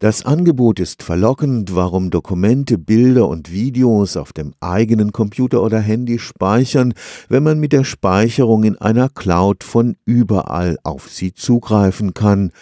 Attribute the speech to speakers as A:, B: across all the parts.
A: Das Angebot ist verlockend, warum Dokumente, Bilder und Videos auf dem eigenen Computer oder Handy speichern, wenn man mit der Speicherung in einer Cloud von überall auf sie zugreifen kann.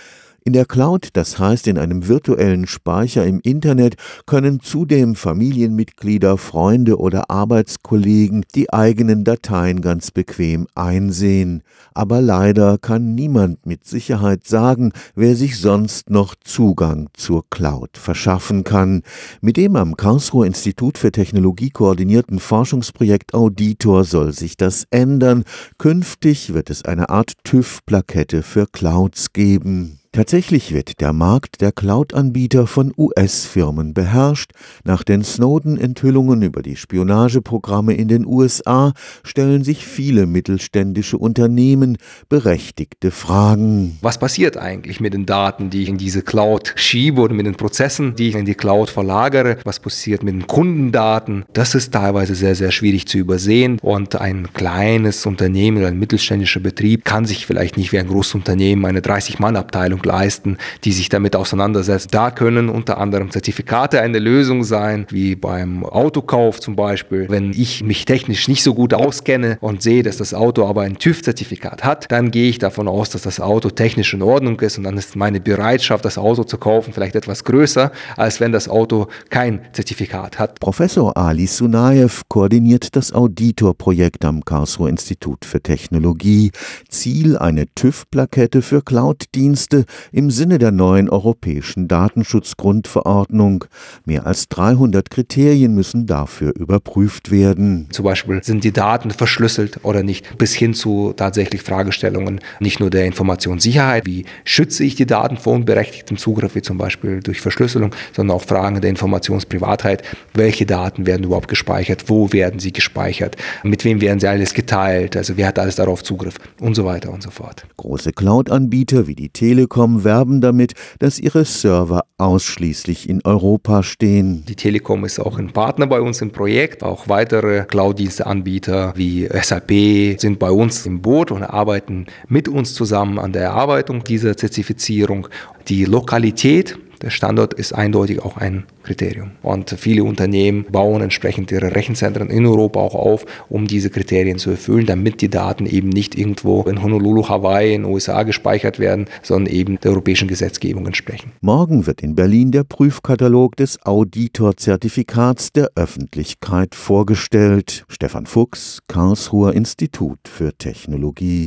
A: In der Cloud, das heißt in einem virtuellen Speicher im Internet, können zudem Familienmitglieder, Freunde oder Arbeitskollegen die eigenen Dateien ganz bequem einsehen. Aber leider kann niemand mit Sicherheit sagen, wer sich sonst noch Zugang zur Cloud verschaffen kann. Mit dem am Karlsruher Institut für Technologie koordinierten Forschungsprojekt Auditor soll sich das ändern. Künftig wird es eine Art TÜV-Plakette für Clouds geben. Tatsächlich wird der Markt der Cloud-Anbieter von US-Firmen beherrscht. Nach den Snowden-Enthüllungen über die Spionageprogramme in den USA stellen sich viele mittelständische Unternehmen berechtigte Fragen.
B: Was passiert eigentlich mit den Daten, die ich in diese Cloud schiebe oder mit den Prozessen, die ich in die Cloud verlagere? Was passiert mit den Kundendaten? Das ist teilweise sehr, sehr schwierig zu übersehen und ein kleines Unternehmen oder ein mittelständischer Betrieb kann sich vielleicht nicht wie ein großes Unternehmen eine 30-Mann-Abteilung leisten, die sich damit auseinandersetzen. Da können unter anderem Zertifikate eine Lösung sein, wie beim Autokauf zum Beispiel. Wenn ich mich technisch nicht so gut auskenne und sehe, dass das Auto aber ein TÜV-Zertifikat hat, dann gehe ich davon aus, dass das Auto technisch in Ordnung ist und dann ist meine Bereitschaft, das Auto zu kaufen, vielleicht etwas größer, als wenn das Auto kein Zertifikat hat.
A: Professor Ali Sunayev koordiniert das Auditor-Projekt am Karlsruher Institut für Technologie. Ziel eine TÜV-Plakette für Cloud-Dienste, im Sinne der neuen europäischen Datenschutzgrundverordnung. Mehr als 300 Kriterien müssen dafür überprüft werden.
B: Zum Beispiel sind die Daten verschlüsselt oder nicht, bis hin zu tatsächlich Fragestellungen nicht nur der Informationssicherheit, wie schütze ich die Daten vor unberechtigtem Zugriff, wie zum Beispiel durch Verschlüsselung, sondern auch Fragen der Informationsprivatheit. Welche Daten werden überhaupt gespeichert? Wo werden sie gespeichert? Mit wem werden sie alles geteilt? Also wer hat alles darauf Zugriff? Und so weiter und so fort.
A: Große Cloud-Anbieter wie die Telekom Telekom werben damit, dass ihre Server ausschließlich in Europa stehen.
B: Die Telekom ist auch ein Partner bei uns im Projekt. Auch weitere Cloud-Dienste-Anbieter wie SAP sind bei uns im Boot und arbeiten mit uns zusammen an der Erarbeitung dieser Zertifizierung. Die Lokalität der Standort ist eindeutig auch ein Kriterium. Und viele Unternehmen bauen entsprechend ihre Rechenzentren in Europa auch auf, um diese Kriterien zu erfüllen, damit die Daten eben nicht irgendwo in Honolulu, Hawaii, in den USA gespeichert werden, sondern eben der europäischen Gesetzgebung entsprechen.
A: Morgen wird in Berlin der Prüfkatalog des Auditor-Zertifikats der Öffentlichkeit vorgestellt. Stefan Fuchs, Karlsruher Institut für Technologie.